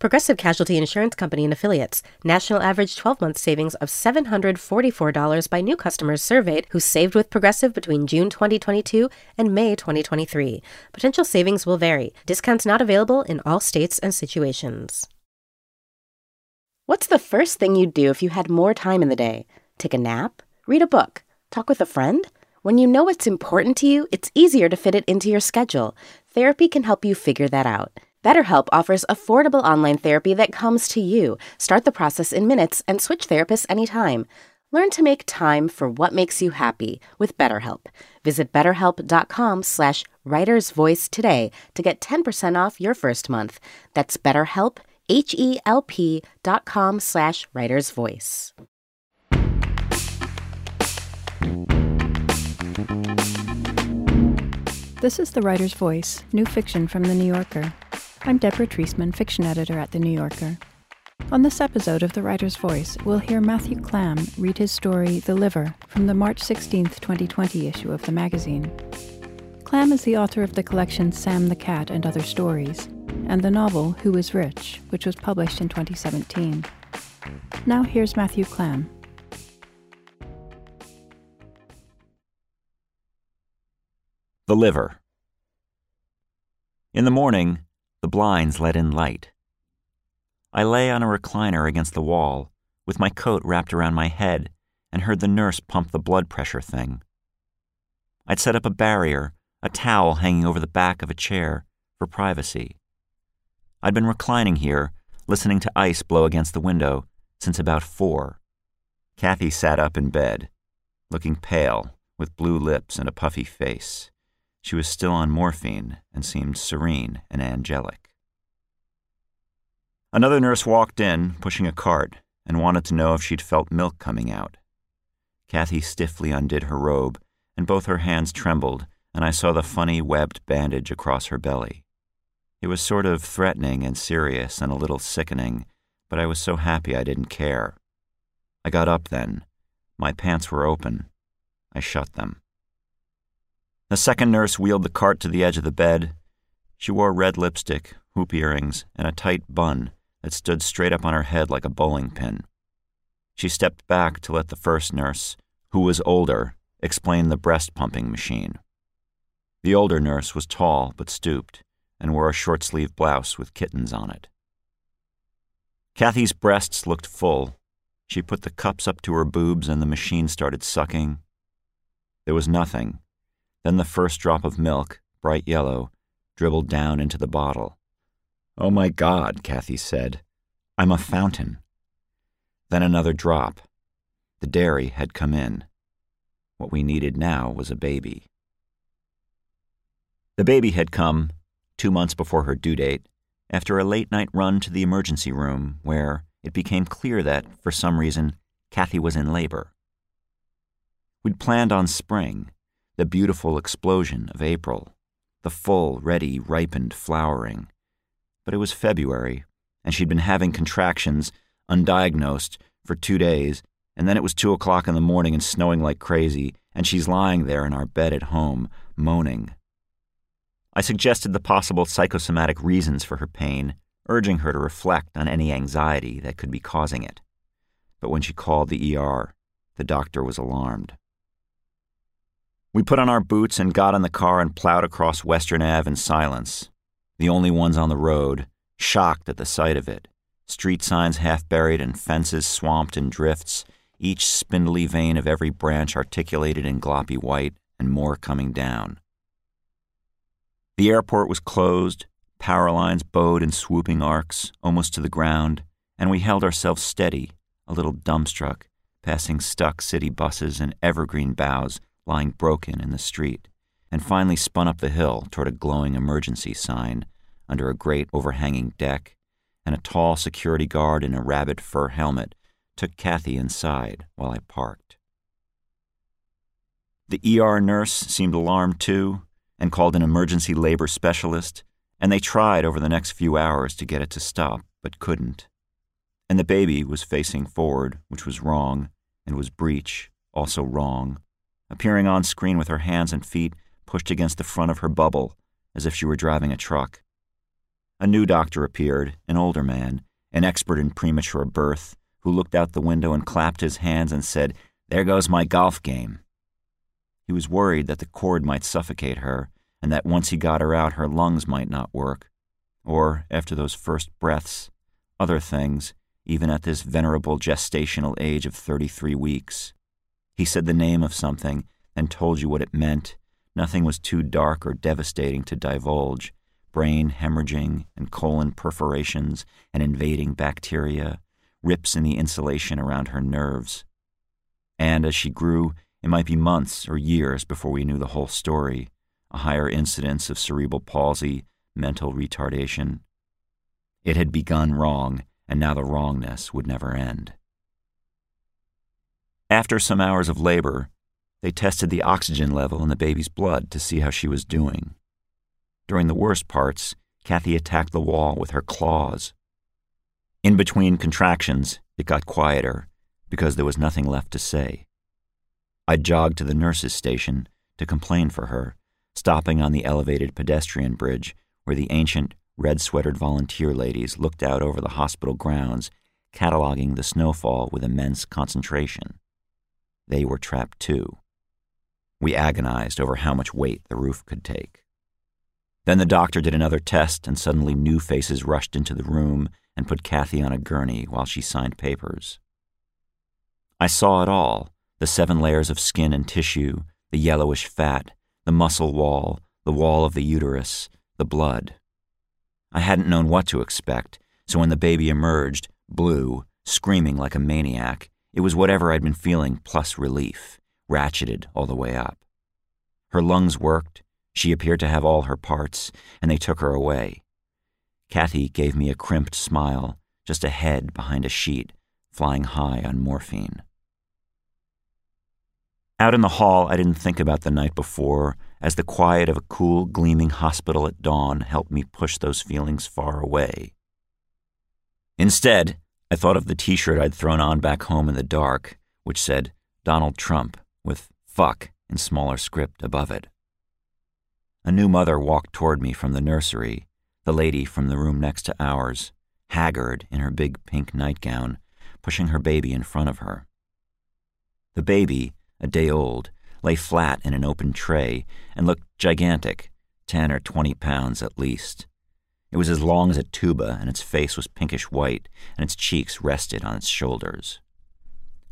Progressive Casualty Insurance Company and Affiliates. National average 12 month savings of $744 by new customers surveyed who saved with Progressive between June 2022 and May 2023. Potential savings will vary. Discounts not available in all states and situations. What's the first thing you'd do if you had more time in the day? Take a nap? Read a book? Talk with a friend? When you know what's important to you, it's easier to fit it into your schedule. Therapy can help you figure that out. BetterHelp offers affordable online therapy that comes to you. Start the process in minutes and switch therapists anytime. Learn to make time for what makes you happy with BetterHelp. Visit betterhelp.com slash writersvoice today to get 10% off your first month. That's betterhelp, H-E-L-P dot com slash writersvoice. This is The Writer's Voice, new fiction from The New Yorker. I'm Deborah Treisman, fiction editor at The New Yorker. On this episode of The Writer's Voice, we'll hear Matthew Klam read his story The Liver from the March 16, 2020 issue of the magazine. Klam is the author of the collection Sam the Cat and Other Stories, and the novel Who is Rich, which was published in 2017. Now here's Matthew Klam. The Liver. In the morning, the blinds let in light. I lay on a recliner against the wall, with my coat wrapped around my head, and heard the nurse pump the blood pressure thing. I'd set up a barrier, a towel hanging over the back of a chair, for privacy. I'd been reclining here, listening to ice blow against the window, since about four. Kathy sat up in bed, looking pale, with blue lips and a puffy face. She was still on morphine and seemed serene and angelic. Another nurse walked in, pushing a cart, and wanted to know if she'd felt milk coming out. Kathy stiffly undid her robe, and both her hands trembled, and I saw the funny webbed bandage across her belly. It was sort of threatening and serious and a little sickening, but I was so happy I didn't care. I got up then. My pants were open. I shut them. The second nurse wheeled the cart to the edge of the bed. She wore red lipstick, hoop earrings, and a tight bun that stood straight up on her head like a bowling pin. She stepped back to let the first nurse, who was older, explain the breast pumping machine. The older nurse was tall but stooped and wore a short sleeved blouse with kittens on it. Kathy's breasts looked full. She put the cups up to her boobs and the machine started sucking. There was nothing then the first drop of milk, bright yellow, dribbled down into the bottle. Oh my God, Kathy said. I'm a fountain. Then another drop. The dairy had come in. What we needed now was a baby. The baby had come, two months before her due date, after a late night run to the emergency room where it became clear that, for some reason, Kathy was in labor. We'd planned on spring, the beautiful explosion of April, the full, ready, ripened flowering. But it was February, and she'd been having contractions, undiagnosed, for two days, and then it was two o'clock in the morning and snowing like crazy, and she's lying there in our bed at home, moaning. I suggested the possible psychosomatic reasons for her pain, urging her to reflect on any anxiety that could be causing it. But when she called the ER, the doctor was alarmed. We put on our boots and got in the car and plowed across Western Ave in silence, the only ones on the road, shocked at the sight of it. Street signs half buried and fences swamped in drifts, each spindly vein of every branch articulated in gloppy white, and more coming down. The airport was closed, power lines bowed in swooping arcs, almost to the ground, and we held ourselves steady, a little dumbstruck, passing stuck city buses and evergreen boughs lying broken in the street, and finally spun up the hill toward a glowing emergency sign under a great overhanging deck, and a tall security guard in a rabbit fur helmet took Kathy inside while I parked. The ER nurse seemed alarmed too and called an emergency labor specialist, and they tried over the next few hours to get it to stop, but couldn't. And the baby was facing forward, which was wrong, and was breech, also wrong, appearing on screen with her hands and feet pushed against the front of her bubble as if she were driving a truck. A new doctor appeared, an older man, an expert in premature birth, who looked out the window and clapped his hands and said, There goes my golf game. He was worried that the cord might suffocate her, and that once he got her out, her lungs might not work. Or, after those first breaths, other things, even at this venerable gestational age of 33 weeks. He said the name of something and told you what it meant. Nothing was too dark or devastating to divulge, brain hemorrhaging and colon perforations and invading bacteria, rips in the insulation around her nerves. And as she grew, it might be months or years before we knew the whole story a higher incidence of cerebral palsy, mental retardation. It had begun wrong, and now the wrongness would never end. After some hours of labor, they tested the oxygen level in the baby's blood to see how she was doing. During the worst parts, Kathy attacked the wall with her claws. In between contractions, it got quieter because there was nothing left to say. I jogged to the nurse's station to complain for her, stopping on the elevated pedestrian bridge where the ancient, red sweatered volunteer ladies looked out over the hospital grounds, cataloging the snowfall with immense concentration. They were trapped too. We agonized over how much weight the roof could take. Then the doctor did another test, and suddenly new faces rushed into the room and put Kathy on a gurney while she signed papers. I saw it all the seven layers of skin and tissue, the yellowish fat, the muscle wall, the wall of the uterus, the blood. I hadn't known what to expect, so when the baby emerged, blue, screaming like a maniac, it was whatever I'd been feeling plus relief, ratcheted all the way up. Her lungs worked, she appeared to have all her parts, and they took her away. Kathy gave me a crimped smile, just a head behind a sheet, flying high on morphine. Out in the hall, I didn't think about the night before, as the quiet of a cool, gleaming hospital at dawn helped me push those feelings far away. Instead, I thought of the t shirt I'd thrown on back home in the dark, which said Donald Trump with fuck in smaller script above it. A new mother walked toward me from the nursery, the lady from the room next to ours, haggard in her big pink nightgown, pushing her baby in front of her. The baby, a day old, lay flat in an open tray and looked gigantic, ten or twenty pounds at least. It was as long as a tuba, and its face was pinkish white, and its cheeks rested on its shoulders.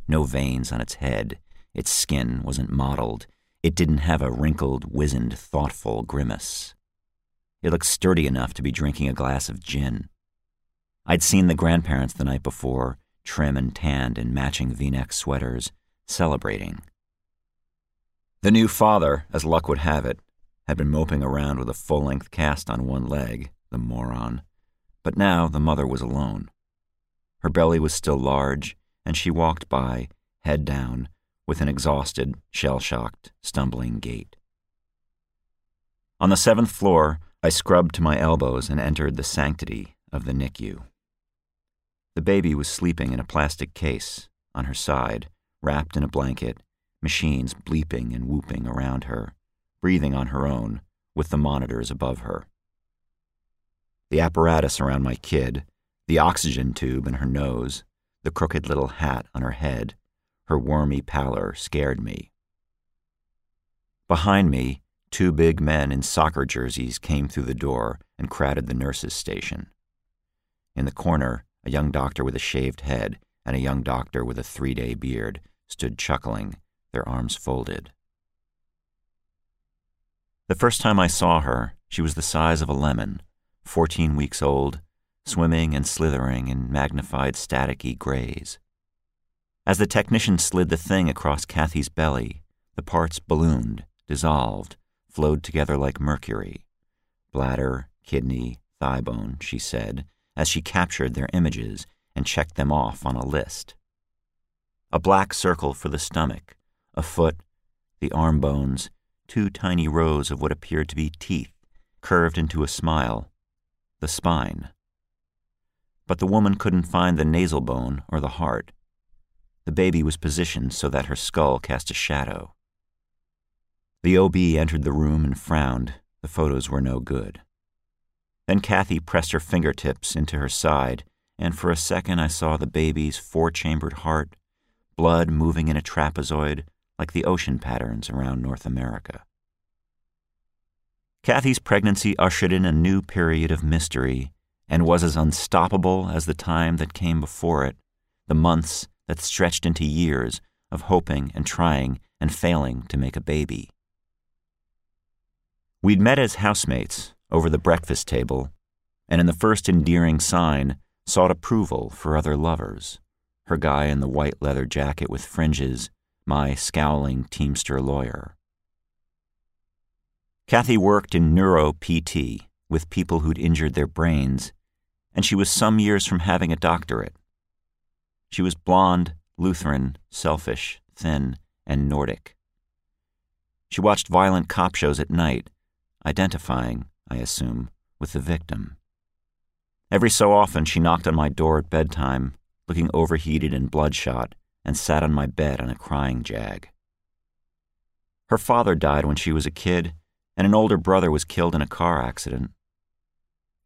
No veins on its head, its skin wasn't mottled, it didn't have a wrinkled, wizened, thoughtful grimace. It looked sturdy enough to be drinking a glass of gin. I'd seen the grandparents the night before, trim and tanned in matching v neck sweaters, celebrating. The new father, as luck would have it, had been moping around with a full length cast on one leg, the moron. But now the mother was alone. Her belly was still large, and she walked by, head down, with an exhausted, shell shocked, stumbling gait. On the seventh floor, I scrubbed to my elbows and entered the sanctity of the NICU. The baby was sleeping in a plastic case, on her side, wrapped in a blanket, machines bleeping and whooping around her, breathing on her own, with the monitors above her. The apparatus around my kid, the oxygen tube in her nose, the crooked little hat on her head, her wormy pallor scared me. Behind me, two big men in soccer jerseys came through the door and crowded the nurse's station. In the corner, a young doctor with a shaved head and a young doctor with a three day beard stood chuckling, their arms folded. The first time I saw her, she was the size of a lemon, 14 weeks old, swimming and slithering in magnified staticky grays. As the technician slid the thing across Kathy's belly, the parts ballooned, dissolved, flowed together like mercury. Bladder, kidney, thigh bone, she said, as she captured their images and checked them off on a list. A black circle for the stomach, a foot, the arm bones, two tiny rows of what appeared to be teeth curved into a smile, the spine. But the woman couldn't find the nasal bone or the heart. The baby was positioned so that her skull cast a shadow. The OB entered the room and frowned. The photos were no good. Then Kathy pressed her fingertips into her side, and for a second I saw the baby's four chambered heart, blood moving in a trapezoid like the ocean patterns around North America. Kathy's pregnancy ushered in a new period of mystery and was as unstoppable as the time that came before it, the months that stretched into years of hoping and trying and failing to make a baby. We'd met as housemates over the breakfast table, and in the first endearing sign sought approval for other lovers her guy in the white leather jacket with fringes, my scowling Teamster lawyer. Kathy worked in neuro PT with people who'd injured their brains, and she was some years from having a doctorate. She was blonde, Lutheran, selfish, thin, and Nordic. She watched violent cop shows at night, identifying, I assume, with the victim. Every so often she knocked on my door at bedtime, looking overheated and bloodshot, and sat on my bed on a crying jag. Her father died when she was a kid, and an older brother was killed in a car accident.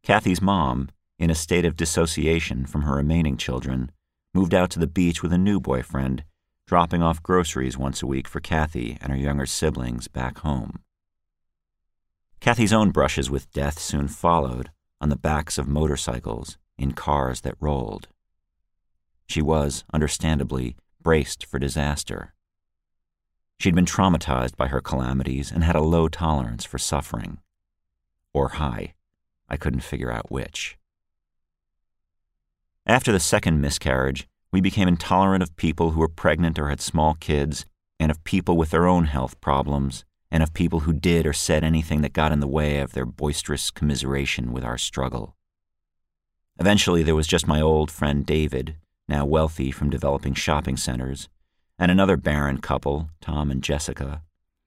Kathy's mom, in a state of dissociation from her remaining children, moved out to the beach with a new boyfriend, dropping off groceries once a week for Kathy and her younger siblings back home. Kathy's own brushes with death soon followed on the backs of motorcycles in cars that rolled. She was, understandably, braced for disaster. She'd been traumatized by her calamities and had a low tolerance for suffering. Or high. I couldn't figure out which. After the second miscarriage, we became intolerant of people who were pregnant or had small kids, and of people with their own health problems, and of people who did or said anything that got in the way of their boisterous commiseration with our struggle. Eventually, there was just my old friend David, now wealthy from developing shopping centers, and another barren couple, Tom and Jessica,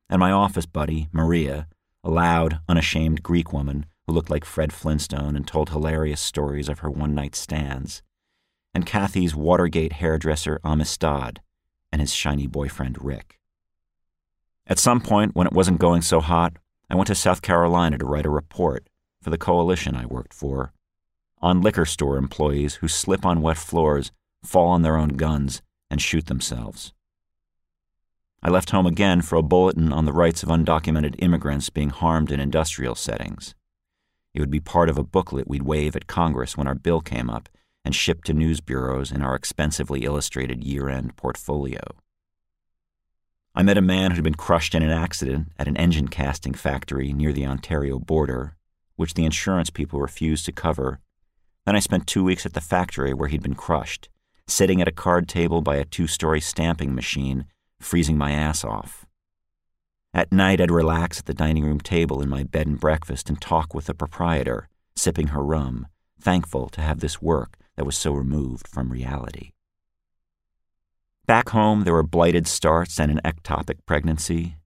and my office buddy, Maria, a loud, unashamed Greek woman who looked like Fred Flintstone and told hilarious stories of her one night stands, and Kathy's Watergate hairdresser Amistad and his shiny boyfriend Rick. At some point, when it wasn't going so hot, I went to South Carolina to write a report for the coalition I worked for on liquor store employees who slip on wet floors, fall on their own guns, and shoot themselves. I left home again for a bulletin on the rights of undocumented immigrants being harmed in industrial settings. It would be part of a booklet we'd wave at Congress when our bill came up and shipped to news bureaus in our expensively illustrated year end portfolio. I met a man who'd been crushed in an accident at an engine casting factory near the Ontario border, which the insurance people refused to cover. Then I spent two weeks at the factory where he'd been crushed, sitting at a card table by a two story stamping machine, freezing my ass off. At night, I'd relax at the dining room table in my bed and breakfast and talk with the proprietor, sipping her rum, thankful to have this work that was so removed from reality. Back home, there were blighted starts and an ectopic pregnancy.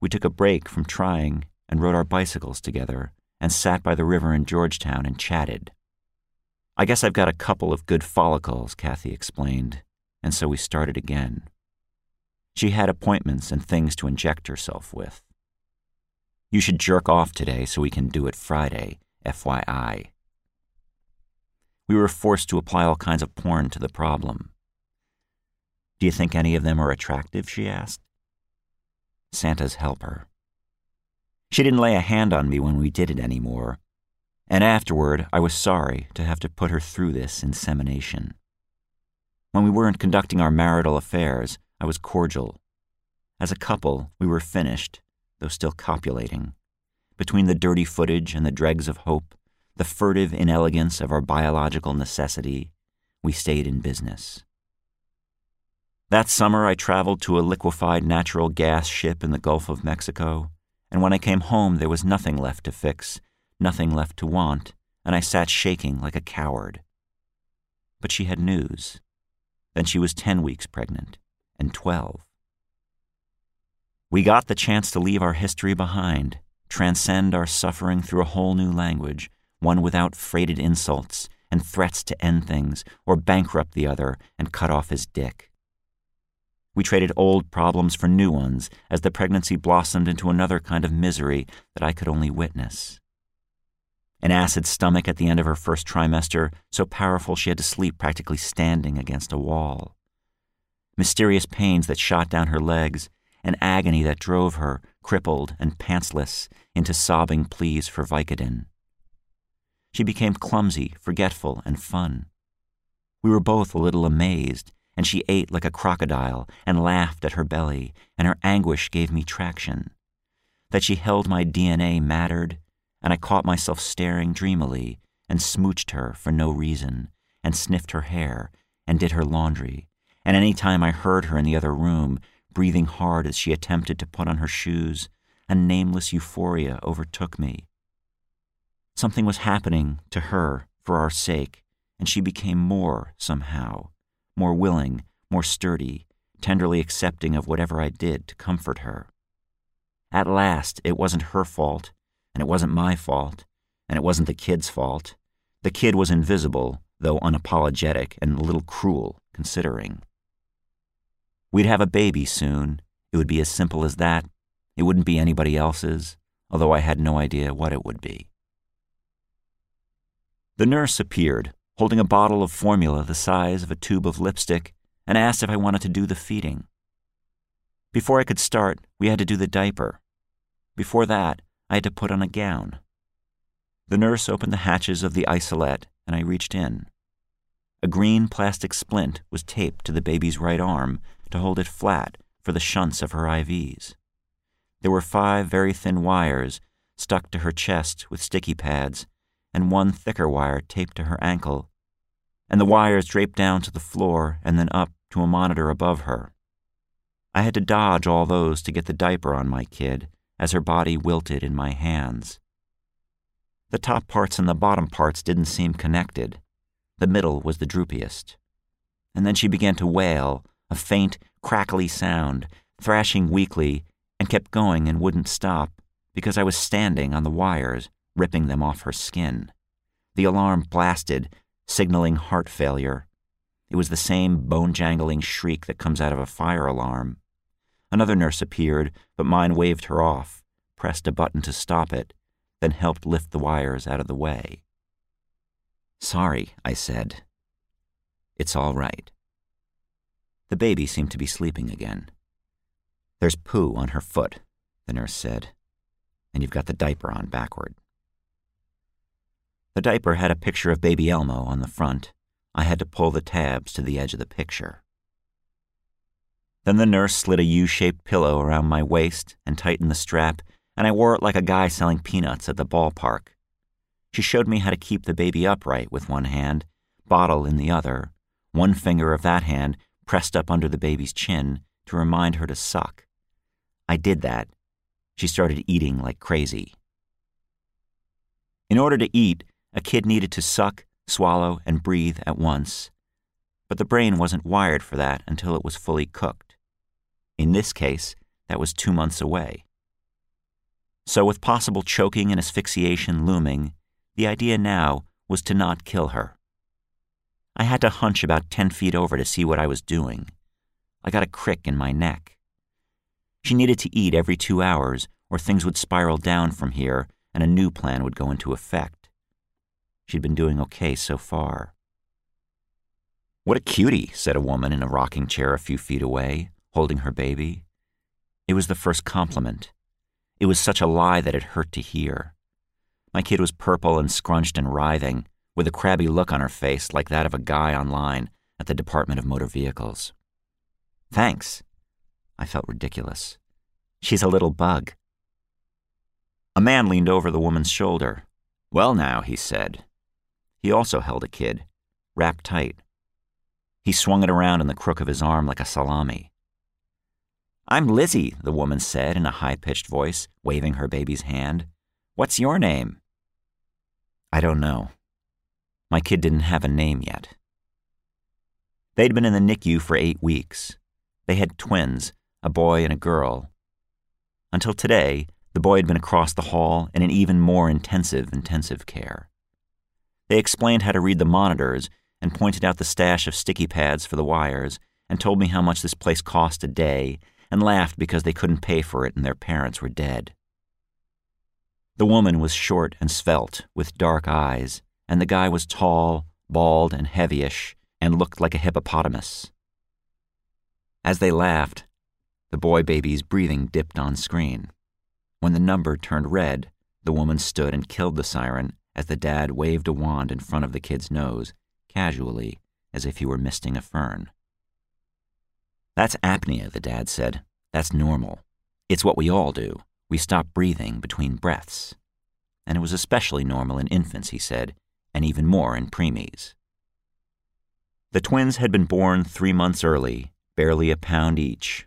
We took a break from trying and rode our bicycles together and sat by the river in Georgetown and chatted. I guess I've got a couple of good follicles, Kathy explained, and so we started again. She had appointments and things to inject herself with. You should jerk off today so we can do it Friday, FYI. We were forced to apply all kinds of porn to the problem. Do you think any of them are attractive? she asked. Santa's helper. She didn't lay a hand on me when we did it anymore, and afterward I was sorry to have to put her through this insemination. When we weren't conducting our marital affairs, I was cordial. As a couple, we were finished, though still copulating. Between the dirty footage and the dregs of hope, the furtive inelegance of our biological necessity, we stayed in business. That summer, I traveled to a liquefied natural gas ship in the Gulf of Mexico, and when I came home, there was nothing left to fix, nothing left to want, and I sat shaking like a coward. But she had news. Then she was ten weeks pregnant, and twelve. We got the chance to leave our history behind, transcend our suffering through a whole new language, one without freighted insults and threats to end things or bankrupt the other and cut off his dick. We traded old problems for new ones as the pregnancy blossomed into another kind of misery that I could only witness. An acid stomach at the end of her first trimester, so powerful she had to sleep practically standing against a wall. Mysterious pains that shot down her legs, an agony that drove her, crippled and pantsless, into sobbing pleas for Vicodin. She became clumsy, forgetful, and fun. We were both a little amazed, and she ate like a crocodile and laughed at her belly, and her anguish gave me traction. That she held my DNA mattered, and I caught myself staring dreamily and smooched her for no reason, and sniffed her hair, and did her laundry, and any time I heard her in the other room, breathing hard as she attempted to put on her shoes, a nameless euphoria overtook me. Something was happening to her for our sake, and she became more, somehow, more willing, more sturdy, tenderly accepting of whatever I did to comfort her. At last, it wasn't her fault, and it wasn't my fault, and it wasn't the kid's fault. The kid was invisible, though unapologetic and a little cruel, considering. We'd have a baby soon. It would be as simple as that. It wouldn't be anybody else's, although I had no idea what it would be. The nurse appeared, holding a bottle of formula the size of a tube of lipstick, and asked if I wanted to do the feeding. Before I could start, we had to do the diaper. Before that, I had to put on a gown. The nurse opened the hatches of the isolette, and I reached in. A green plastic splint was taped to the baby's right arm to hold it flat for the shunts of her IVs. There were five very thin wires stuck to her chest with sticky pads, and one thicker wire taped to her ankle, and the wires draped down to the floor and then up to a monitor above her. I had to dodge all those to get the diaper on my kid as her body wilted in my hands. The top parts and the bottom parts didn't seem connected. The middle was the droopiest. And then she began to wail, a faint, crackly sound, thrashing weakly, and kept going and wouldn't stop because I was standing on the wires, ripping them off her skin. The alarm blasted, signaling heart failure. It was the same bone jangling shriek that comes out of a fire alarm. Another nurse appeared, but mine waved her off, pressed a button to stop it, then helped lift the wires out of the way. Sorry, I said. It's all right. The baby seemed to be sleeping again. There's poo on her foot, the nurse said, and you've got the diaper on backward. The diaper had a picture of baby Elmo on the front. I had to pull the tabs to the edge of the picture. Then the nurse slid a U shaped pillow around my waist and tightened the strap, and I wore it like a guy selling peanuts at the ballpark. She showed me how to keep the baby upright with one hand, bottle in the other, one finger of that hand pressed up under the baby's chin to remind her to suck. I did that. She started eating like crazy. In order to eat, a kid needed to suck, swallow, and breathe at once. But the brain wasn't wired for that until it was fully cooked. In this case, that was two months away. So, with possible choking and asphyxiation looming, the idea now was to not kill her. I had to hunch about 10 feet over to see what I was doing. I got a crick in my neck. She needed to eat every two hours, or things would spiral down from here and a new plan would go into effect. She'd been doing okay so far. What a cutie, said a woman in a rocking chair a few feet away, holding her baby. It was the first compliment. It was such a lie that it hurt to hear. My kid was purple and scrunched and writhing, with a crabby look on her face like that of a guy online at the Department of Motor Vehicles. Thanks. I felt ridiculous. She's a little bug. A man leaned over the woman's shoulder. Well, now, he said. He also held a kid, wrapped tight. He swung it around in the crook of his arm like a salami. I'm Lizzie, the woman said in a high pitched voice, waving her baby's hand. What's your name? I don't know. My kid didn't have a name yet. They'd been in the NICU for eight weeks. They had twins, a boy and a girl. Until today, the boy had been across the hall in an even more intensive intensive care. They explained how to read the monitors and pointed out the stash of sticky pads for the wires and told me how much this place cost a day and laughed because they couldn't pay for it and their parents were dead. The woman was short and svelte, with dark eyes, and the guy was tall, bald, and heavyish, and looked like a hippopotamus. As they laughed, the boy baby's breathing dipped on screen. When the number turned red, the woman stood and killed the siren as the dad waved a wand in front of the kid's nose, casually, as if he were misting a fern. That's apnea, the dad said. That's normal. It's what we all do. We stop breathing between breaths. And it was especially normal in infants, he said, and even more in preemies. The twins had been born three months early, barely a pound each,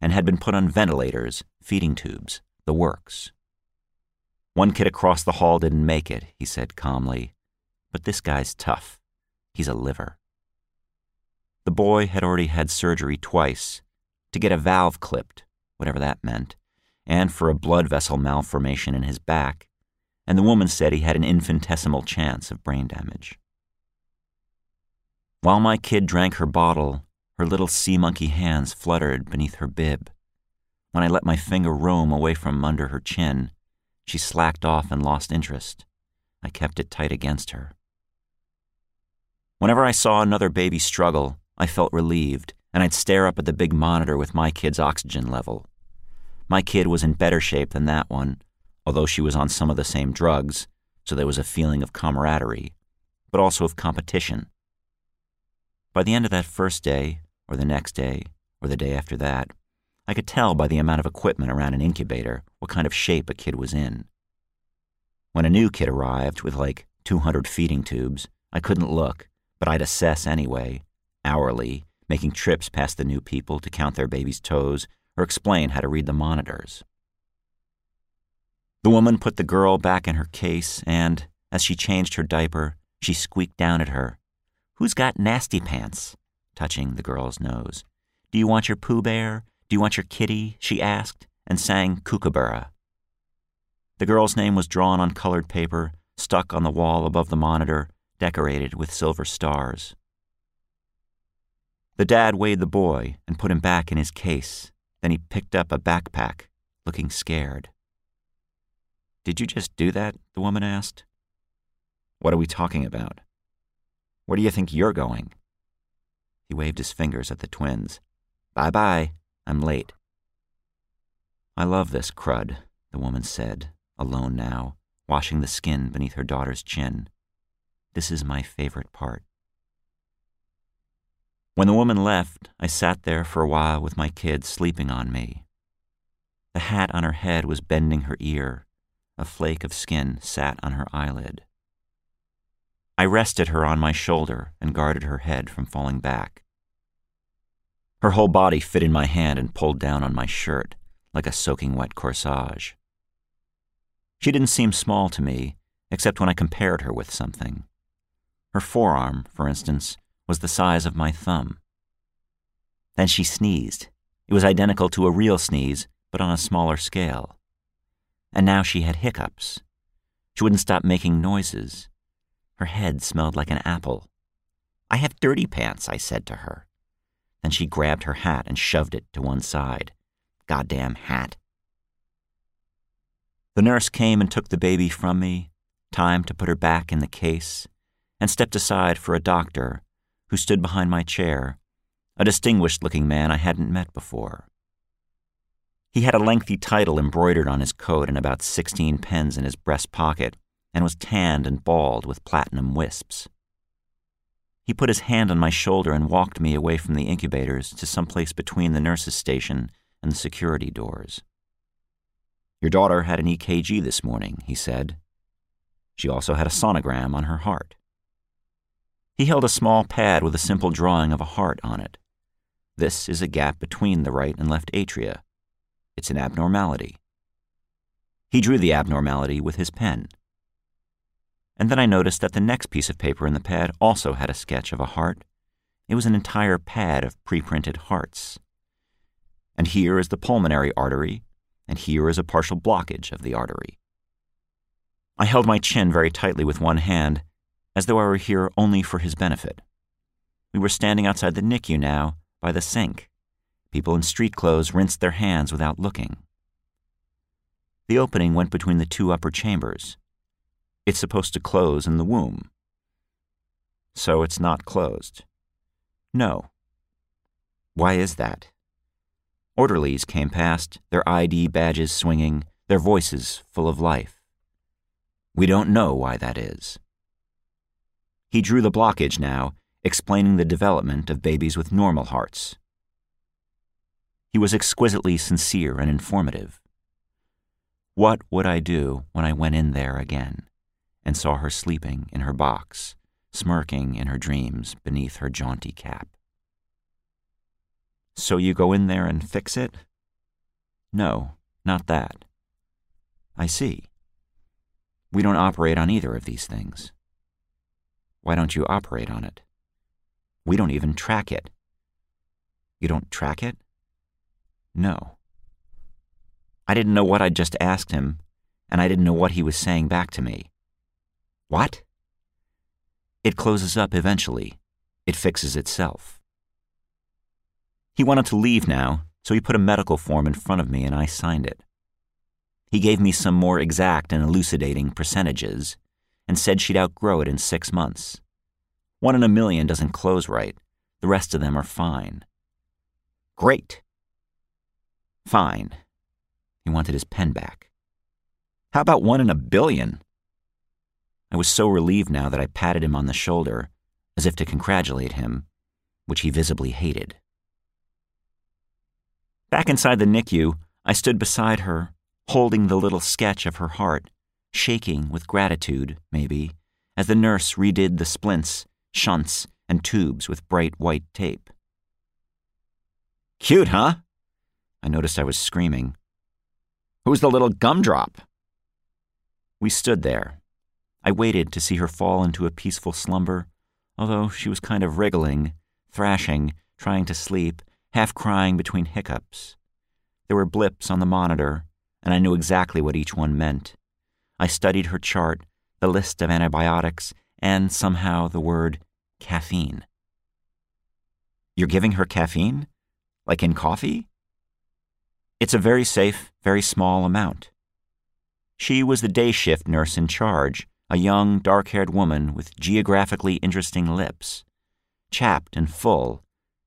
and had been put on ventilators, feeding tubes, the works. One kid across the hall didn't make it, he said calmly. But this guy's tough. He's a liver. The boy had already had surgery twice to get a valve clipped, whatever that meant, and for a blood vessel malformation in his back, and the woman said he had an infinitesimal chance of brain damage. While my kid drank her bottle, her little sea monkey hands fluttered beneath her bib. When I let my finger roam away from under her chin, she slacked off and lost interest. I kept it tight against her. Whenever I saw another baby struggle, I felt relieved, and I'd stare up at the big monitor with my kid's oxygen level. My kid was in better shape than that one, although she was on some of the same drugs, so there was a feeling of camaraderie, but also of competition. By the end of that first day, or the next day, or the day after that, I could tell by the amount of equipment around an incubator what kind of shape a kid was in. When a new kid arrived with like 200 feeding tubes, I couldn't look, but I'd assess anyway, hourly, making trips past the new people to count their baby's toes or explain how to read the monitors. The woman put the girl back in her case, and, as she changed her diaper, she squeaked down at her. Who's got nasty pants? touching the girl's nose. Do you want your Pooh Bear? Do you want your kitty? she asked, and sang Kookaburra. The girl's name was drawn on colored paper, stuck on the wall above the monitor, decorated with silver stars. The dad weighed the boy and put him back in his case. Then he picked up a backpack, looking scared. Did you just do that? the woman asked. What are we talking about? Where do you think you're going? He waved his fingers at the twins. Bye bye. I'm late. I love this crud, the woman said, alone now, washing the skin beneath her daughter's chin. This is my favorite part. When the woman left, I sat there for a while with my kid sleeping on me. The hat on her head was bending her ear. A flake of skin sat on her eyelid. I rested her on my shoulder and guarded her head from falling back. Her whole body fit in my hand and pulled down on my shirt like a soaking wet corsage. She didn't seem small to me, except when I compared her with something. Her forearm, for instance, was the size of my thumb. Then she sneezed. It was identical to a real sneeze, but on a smaller scale. And now she had hiccups. She wouldn't stop making noises. Her head smelled like an apple. I have dirty pants, I said to her. Then she grabbed her hat and shoved it to one side. Goddamn hat. The nurse came and took the baby from me, time to put her back in the case, and stepped aside for a doctor who stood behind my chair, a distinguished looking man I hadn't met before. He had a lengthy title embroidered on his coat and about 16 pens in his breast pocket, and was tanned and bald with platinum wisps. He put his hand on my shoulder and walked me away from the incubators to some place between the nurse's station and the security doors. Your daughter had an EKG this morning, he said. She also had a sonogram on her heart. He held a small pad with a simple drawing of a heart on it. This is a gap between the right and left atria. It's an abnormality. He drew the abnormality with his pen and then I noticed that the next piece of paper in the pad also had a sketch of a heart. It was an entire pad of pre printed hearts. And here is the pulmonary artery, and here is a partial blockage of the artery. I held my chin very tightly with one hand, as though I were here only for his benefit. We were standing outside the NICU now, by the sink. People in street clothes rinsed their hands without looking. The opening went between the two upper chambers. It's supposed to close in the womb. So it's not closed. No. Why is that? Orderlies came past, their ID badges swinging, their voices full of life. We don't know why that is. He drew the blockage now, explaining the development of babies with normal hearts. He was exquisitely sincere and informative. What would I do when I went in there again and saw her sleeping in her box, smirking in her dreams beneath her jaunty cap? So you go in there and fix it? No, not that. I see. We don't operate on either of these things. Why don't you operate on it? We don't even track it. You don't track it? No. I didn't know what I'd just asked him, and I didn't know what he was saying back to me. What? It closes up eventually. It fixes itself. He wanted to leave now, so he put a medical form in front of me and I signed it. He gave me some more exact and elucidating percentages and said she'd outgrow it in six months. One in a million doesn't close right, the rest of them are fine. Great. Fine. He wanted his pen back. How about one in a billion? I was so relieved now that I patted him on the shoulder, as if to congratulate him, which he visibly hated. Back inside the NICU, I stood beside her, holding the little sketch of her heart, shaking with gratitude, maybe, as the nurse redid the splints, shunts, and tubes with bright white tape. Cute, huh? I noticed I was screaming. Who's the little gumdrop? We stood there. I waited to see her fall into a peaceful slumber, although she was kind of wriggling, thrashing, trying to sleep, half crying between hiccups. There were blips on the monitor, and I knew exactly what each one meant. I studied her chart, the list of antibiotics, and somehow the word caffeine. You're giving her caffeine? Like in coffee? It's a very safe, very small amount. She was the day shift nurse in charge, a young, dark haired woman with geographically interesting lips, chapped and full,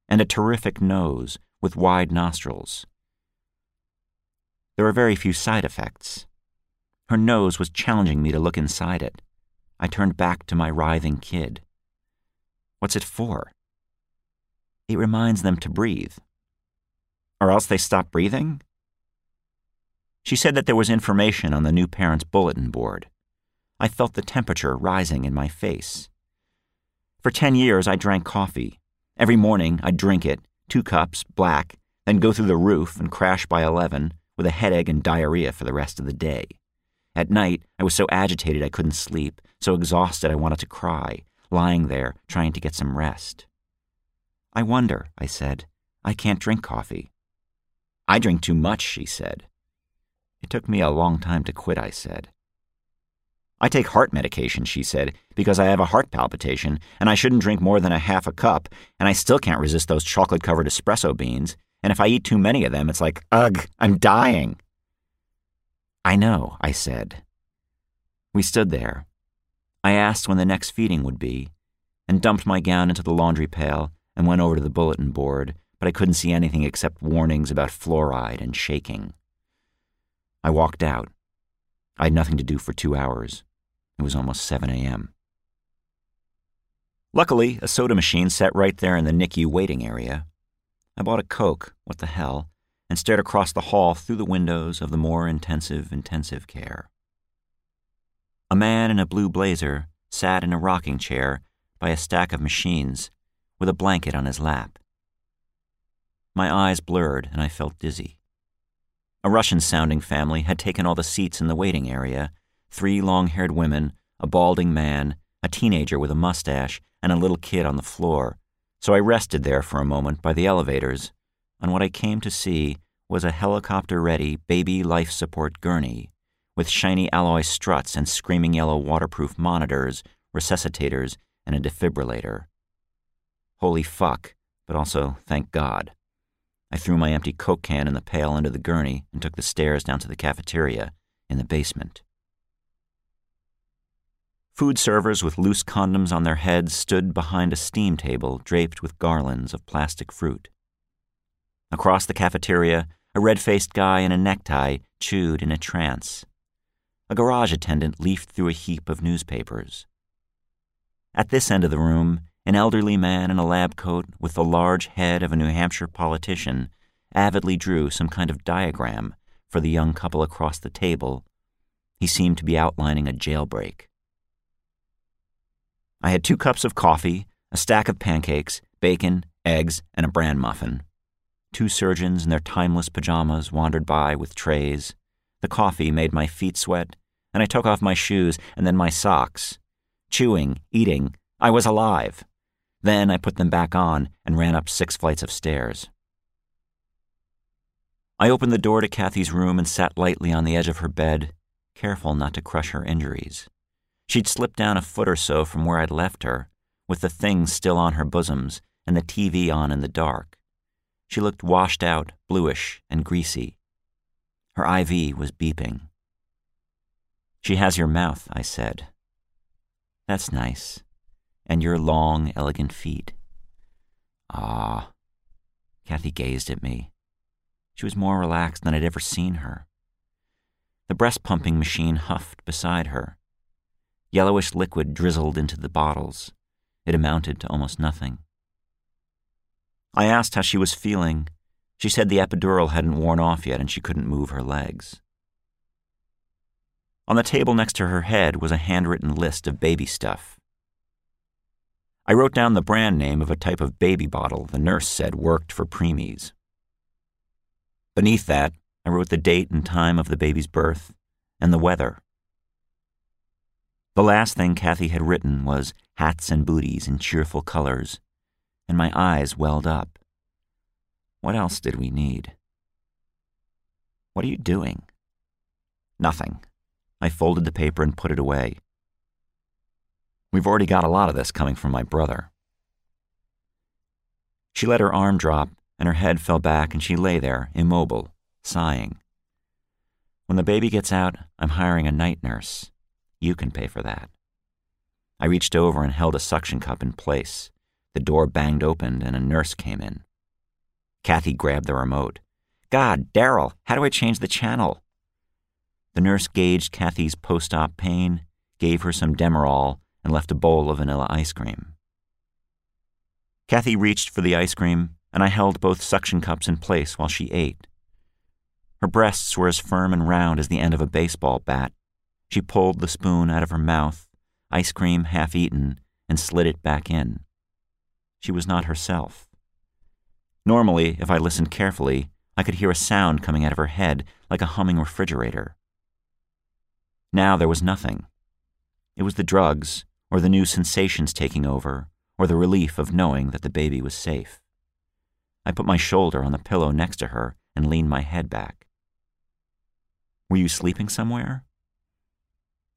and a terrific nose with wide nostrils. There were very few side effects. Her nose was challenging me to look inside it. I turned back to my writhing kid. What's it for? It reminds them to breathe. Or else they stop breathing? She said that there was information on the new parents' bulletin board. I felt the temperature rising in my face. For ten years, I drank coffee. Every morning, I'd drink it, two cups, black, then go through the roof and crash by 11 with a headache and diarrhea for the rest of the day. At night, I was so agitated I couldn't sleep, so exhausted I wanted to cry, lying there trying to get some rest. I wonder, I said. I can't drink coffee. I drink too much, she said. It took me a long time to quit, I said. I take heart medication, she said, because I have a heart palpitation, and I shouldn't drink more than a half a cup, and I still can't resist those chocolate covered espresso beans, and if I eat too many of them, it's like, ugh, I'm dying. I know, I said. We stood there. I asked when the next feeding would be, and dumped my gown into the laundry pail and went over to the bulletin board, but I couldn't see anything except warnings about fluoride and shaking. I walked out. I had nothing to do for two hours. It was almost 7 a.m. Luckily, a soda machine sat right there in the NICU waiting area. I bought a Coke, what the hell, and stared across the hall through the windows of the more intensive intensive care. A man in a blue blazer sat in a rocking chair by a stack of machines with a blanket on his lap. My eyes blurred and I felt dizzy. A Russian sounding family had taken all the seats in the waiting area three long haired women, a balding man, a teenager with a mustache, and a little kid on the floor, so I rested there for a moment by the elevators on what I came to see was a helicopter ready baby life support gurney with shiny alloy struts and screaming yellow waterproof monitors, resuscitators, and a defibrillator. Holy fuck, but also thank God. I threw my empty Coke can in the pail under the gurney and took the stairs down to the cafeteria in the basement. Food servers with loose condoms on their heads stood behind a steam table draped with garlands of plastic fruit. Across the cafeteria, a red faced guy in a necktie chewed in a trance. A garage attendant leafed through a heap of newspapers. At this end of the room, an elderly man in a lab coat with the large head of a New Hampshire politician avidly drew some kind of diagram for the young couple across the table. He seemed to be outlining a jailbreak. I had two cups of coffee, a stack of pancakes, bacon, eggs, and a bran muffin. Two surgeons in their timeless pajamas wandered by with trays. The coffee made my feet sweat, and I took off my shoes and then my socks. Chewing, eating, I was alive. Then I put them back on and ran up six flights of stairs. I opened the door to Kathy's room and sat lightly on the edge of her bed, careful not to crush her injuries. She'd slipped down a foot or so from where I'd left her, with the things still on her bosoms and the TV on in the dark. She looked washed out, bluish, and greasy. Her IV was beeping. She has your mouth, I said. That's nice and your long, elegant feet. Ah. Kathy gazed at me. She was more relaxed than I'd ever seen her. The breast pumping machine huffed beside her. Yellowish liquid drizzled into the bottles. It amounted to almost nothing. I asked how she was feeling. She said the epidural hadn't worn off yet and she couldn't move her legs. On the table next to her head was a handwritten list of baby stuff. I wrote down the brand name of a type of baby bottle the nurse said worked for preemies. Beneath that, I wrote the date and time of the baby's birth and the weather. The last thing Kathy had written was hats and booties in cheerful colors, and my eyes welled up. What else did we need? What are you doing? Nothing. I folded the paper and put it away. We've already got a lot of this coming from my brother. She let her arm drop, and her head fell back, and she lay there, immobile, sighing. When the baby gets out, I'm hiring a night nurse. You can pay for that. I reached over and held a suction cup in place. The door banged open, and a nurse came in. Kathy grabbed the remote. God, Daryl, how do I change the channel? The nurse gauged Kathy's post op pain, gave her some Demerol, and left a bowl of vanilla ice cream. Kathy reached for the ice cream, and I held both suction cups in place while she ate. Her breasts were as firm and round as the end of a baseball bat. She pulled the spoon out of her mouth, ice cream half eaten, and slid it back in. She was not herself. Normally, if I listened carefully, I could hear a sound coming out of her head like a humming refrigerator. Now there was nothing. It was the drugs, or the new sensations taking over, or the relief of knowing that the baby was safe. I put my shoulder on the pillow next to her and leaned my head back. Were you sleeping somewhere?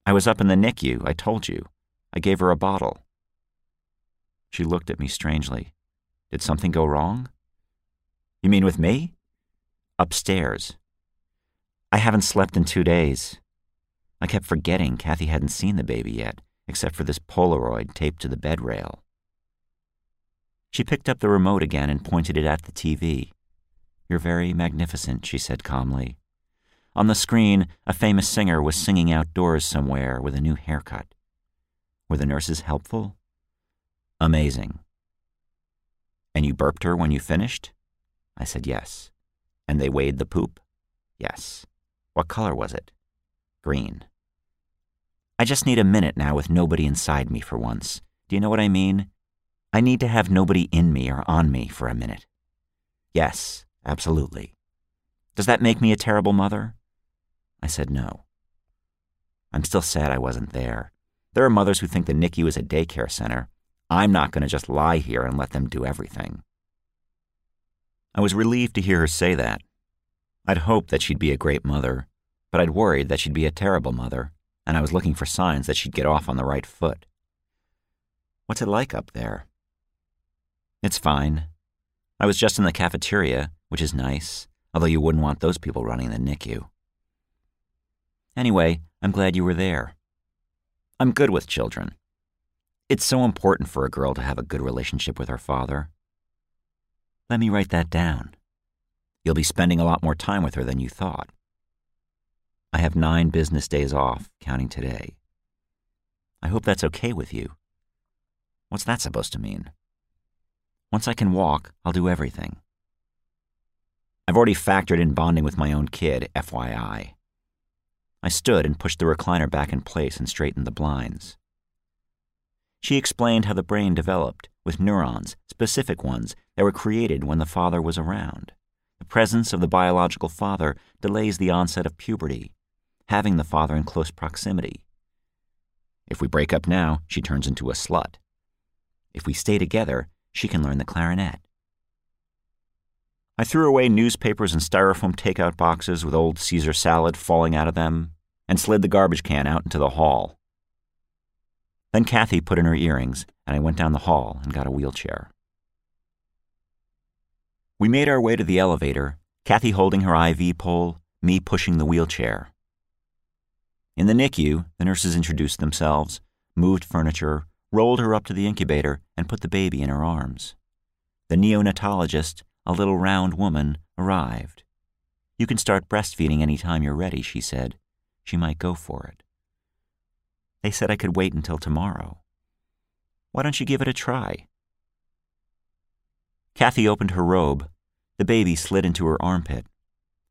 I was up in the NICU, I told you. I gave her a bottle. She looked at me strangely. Did something go wrong? You mean with me? Upstairs. I haven't slept in two days. I kept forgetting Kathy hadn't seen the baby yet, except for this Polaroid taped to the bed rail. She picked up the remote again and pointed it at the TV. You're very magnificent, she said calmly. On the screen, a famous singer was singing outdoors somewhere with a new haircut. Were the nurses helpful? Amazing. And you burped her when you finished? I said yes. And they weighed the poop? Yes. What color was it? Green. I just need a minute now with nobody inside me for once. Do you know what I mean? I need to have nobody in me or on me for a minute. Yes, absolutely. Does that make me a terrible mother? I said no. I'm still sad I wasn't there. There are mothers who think the NICU is a daycare center. I'm not going to just lie here and let them do everything. I was relieved to hear her say that. I'd hoped that she'd be a great mother, but I'd worried that she'd be a terrible mother, and I was looking for signs that she'd get off on the right foot. What's it like up there? It's fine. I was just in the cafeteria, which is nice, although you wouldn't want those people running the NICU. Anyway, I'm glad you were there. I'm good with children. It's so important for a girl to have a good relationship with her father. Let me write that down. You'll be spending a lot more time with her than you thought. I have nine business days off, counting today. I hope that's okay with you. What's that supposed to mean? Once I can walk, I'll do everything. I've already factored in bonding with my own kid, FYI. I stood and pushed the recliner back in place and straightened the blinds. She explained how the brain developed, with neurons, specific ones, that were created when the father was around. The presence of the biological father delays the onset of puberty, having the father in close proximity. If we break up now, she turns into a slut. If we stay together, she can learn the clarinet. I threw away newspapers and styrofoam takeout boxes with old Caesar salad falling out of them and slid the garbage can out into the hall. Then Kathy put in her earrings, and I went down the hall and got a wheelchair. We made our way to the elevator, Kathy holding her IV pole, me pushing the wheelchair. In the NICU, the nurses introduced themselves, moved furniture, rolled her up to the incubator, and put the baby in her arms. The neonatologist, a little round woman, arrived. You can start breastfeeding any time you're ready, she said. She might go for it. They said I could wait until tomorrow. Why don't you give it a try? Kathy opened her robe. The baby slid into her armpit.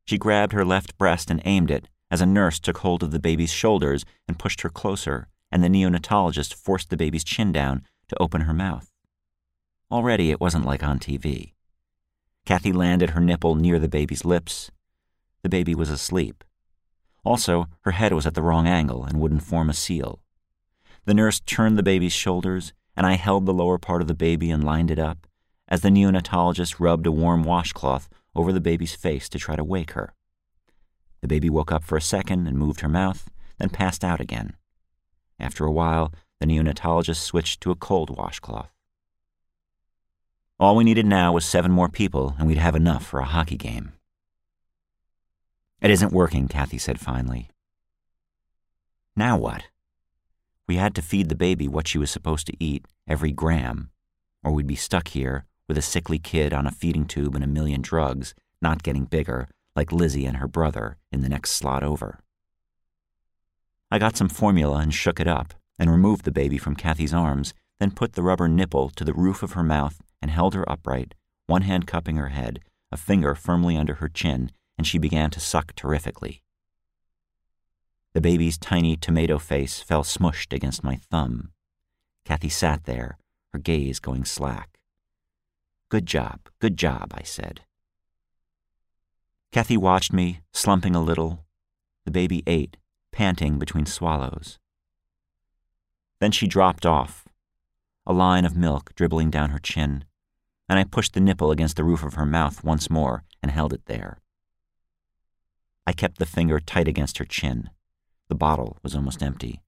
She grabbed her left breast and aimed it as a nurse took hold of the baby's shoulders and pushed her closer, and the neonatologist forced the baby's chin down to open her mouth. Already it wasn't like on TV. Kathy landed her nipple near the baby's lips. The baby was asleep. Also, her head was at the wrong angle and wouldn't form a seal. The nurse turned the baby's shoulders, and I held the lower part of the baby and lined it up as the neonatologist rubbed a warm washcloth over the baby's face to try to wake her. The baby woke up for a second and moved her mouth, then passed out again. After a while, the neonatologist switched to a cold washcloth. All we needed now was seven more people, and we'd have enough for a hockey game. It isn't working, Kathy said finally. Now what? We had to feed the baby what she was supposed to eat every gram, or we'd be stuck here with a sickly kid on a feeding tube and a million drugs, not getting bigger, like Lizzie and her brother in the next slot over. I got some formula and shook it up, and removed the baby from Kathy's arms, then put the rubber nipple to the roof of her mouth and held her upright, one hand cupping her head, a finger firmly under her chin, and she began to suck terrifically. The baby's tiny tomato face fell smushed against my thumb. Kathy sat there, her gaze going slack. Good job, good job, I said. Kathy watched me, slumping a little. The baby ate, panting between swallows. Then she dropped off, a line of milk dribbling down her chin, and I pushed the nipple against the roof of her mouth once more and held it there. I kept the finger tight against her chin. The bottle was almost empty.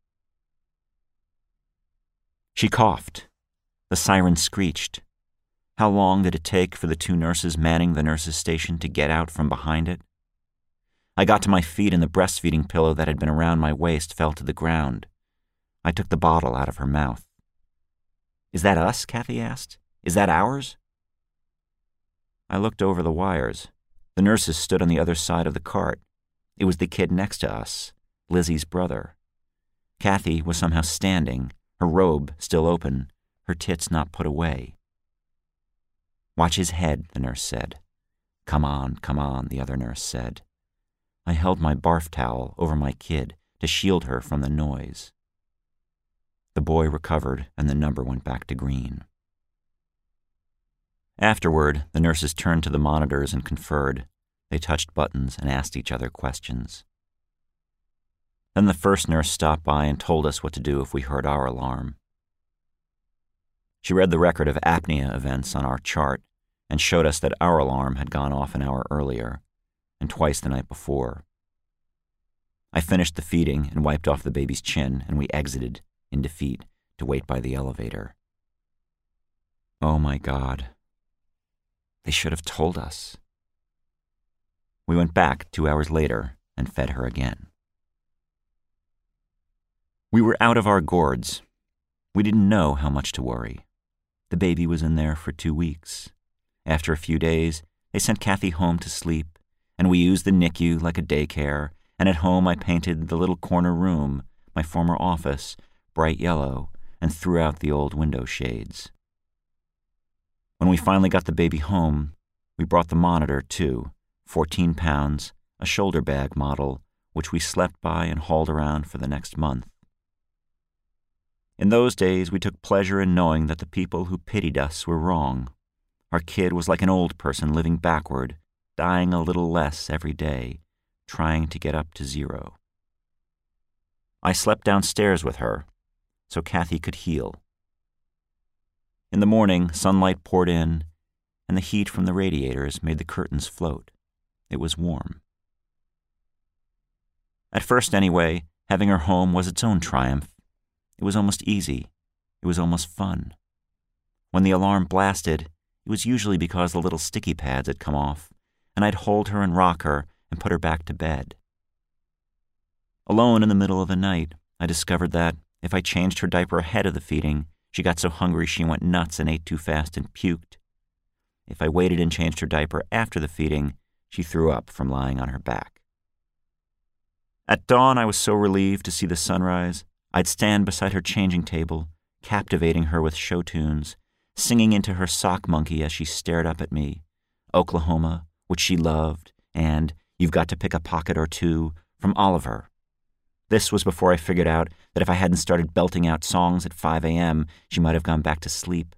She coughed. The siren screeched. How long did it take for the two nurses manning the nurses' station to get out from behind it? I got to my feet and the breastfeeding pillow that had been around my waist fell to the ground. I took the bottle out of her mouth. Is that us? Kathy asked. Is that ours? I looked over the wires. The nurses stood on the other side of the cart. It was the kid next to us, Lizzie's brother. Kathy was somehow standing, her robe still open, her tits not put away. Watch his head, the nurse said. Come on, come on, the other nurse said. I held my barf towel over my kid to shield her from the noise. The boy recovered, and the number went back to green. Afterward, the nurses turned to the monitors and conferred. They touched buttons and asked each other questions. Then the first nurse stopped by and told us what to do if we heard our alarm. She read the record of apnea events on our chart and showed us that our alarm had gone off an hour earlier. and twice the night before. I finished the feeding and wiped off the baby's chin, and we exited, in defeat, to wait by the elevator. Oh my God. They should have told us. We went back two hours later and fed her again. We were out of our gourds. We didn't know how much to worry. The baby was in there for two weeks. After a few days, they sent Kathy home to sleep, and we used the NICU like a daycare, and at home I painted the little corner room, my former office, bright yellow, and threw out the old window shades. When we finally got the baby home, we brought the monitor, too 14 pounds, a shoulder bag model, which we slept by and hauled around for the next month. In those days, we took pleasure in knowing that the people who pitied us were wrong. Our kid was like an old person living backward, dying a little less every day, trying to get up to zero. I slept downstairs with her, so Kathy could heal. In the morning, sunlight poured in, and the heat from the radiators made the curtains float. It was warm. At first, anyway, having her home was its own triumph. It was almost easy. It was almost fun. When the alarm blasted, it was usually because the little sticky pads had come off, and I'd hold her and rock her and put her back to bed. Alone in the middle of the night, I discovered that if I changed her diaper ahead of the feeding, she got so hungry she went nuts and ate too fast and puked. If I waited and changed her diaper after the feeding, she threw up from lying on her back. At dawn, I was so relieved to see the sunrise, I'd stand beside her changing table, captivating her with show tunes, singing into her sock monkey as she stared up at me, Oklahoma, which she loved, and You've Got to Pick a Pocket or Two from Oliver. This was before I figured out that if I hadn't started belting out songs at 5 a.m., she might have gone back to sleep.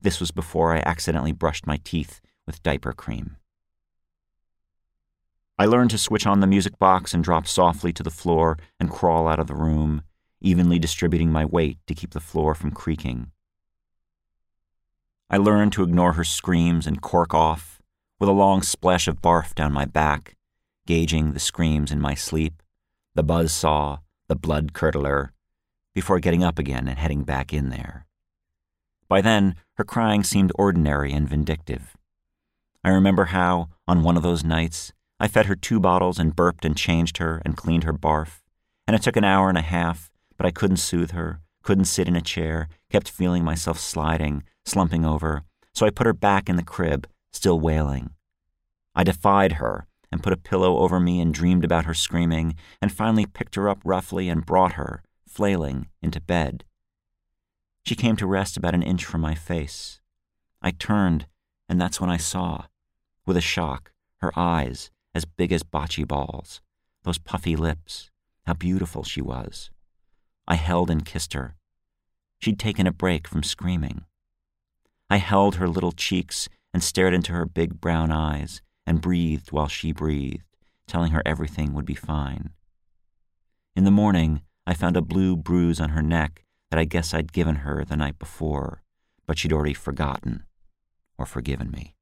This was before I accidentally brushed my teeth with diaper cream. I learned to switch on the music box and drop softly to the floor and crawl out of the room, evenly distributing my weight to keep the floor from creaking. I learned to ignore her screams and cork off, with a long splash of barf down my back, gauging the screams in my sleep, the buzz saw, the blood curdler, before getting up again and heading back in there. By then, her crying seemed ordinary and vindictive. I remember how, on one of those nights, I fed her two bottles and burped and changed her and cleaned her barf, and it took an hour and a half, but I couldn't soothe her, couldn't sit in a chair, kept feeling myself sliding, slumping over, so I put her back in the crib, still wailing. I defied her and put a pillow over me and dreamed about her screaming, and finally picked her up roughly and brought her, flailing, into bed. She came to rest about an inch from my face. I turned, and that's when I saw, with a shock, her eyes, as big as bocce balls, those puffy lips, how beautiful she was. I held and kissed her. She'd taken a break from screaming. I held her little cheeks and stared into her big brown eyes and breathed while she breathed, telling her everything would be fine. In the morning, I found a blue bruise on her neck that I guess I'd given her the night before, but she'd already forgotten or forgiven me.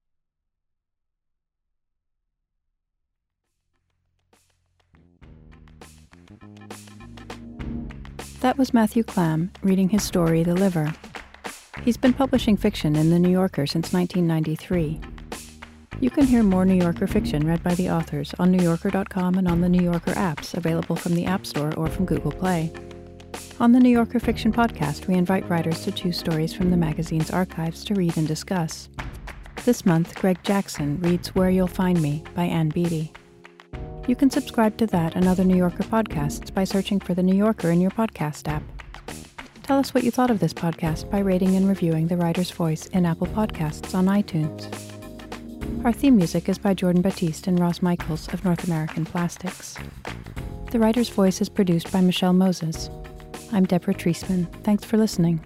That was Matthew Klam reading his story, The Liver. He's been publishing fiction in The New Yorker since 1993. You can hear more New Yorker fiction read by the authors on NewYorker.com and on the New Yorker apps available from the App Store or from Google Play. On the New Yorker Fiction Podcast, we invite writers to choose stories from the magazine's archives to read and discuss. This month, Greg Jackson reads Where You'll Find Me by Ann Beattie. You can subscribe to that and other New Yorker podcasts by searching for The New Yorker in your podcast app. Tell us what you thought of this podcast by rating and reviewing The Writer's Voice in Apple Podcasts on iTunes. Our theme music is by Jordan Batiste and Ross Michaels of North American Plastics. The Writer's Voice is produced by Michelle Moses. I'm Deborah Treisman. Thanks for listening.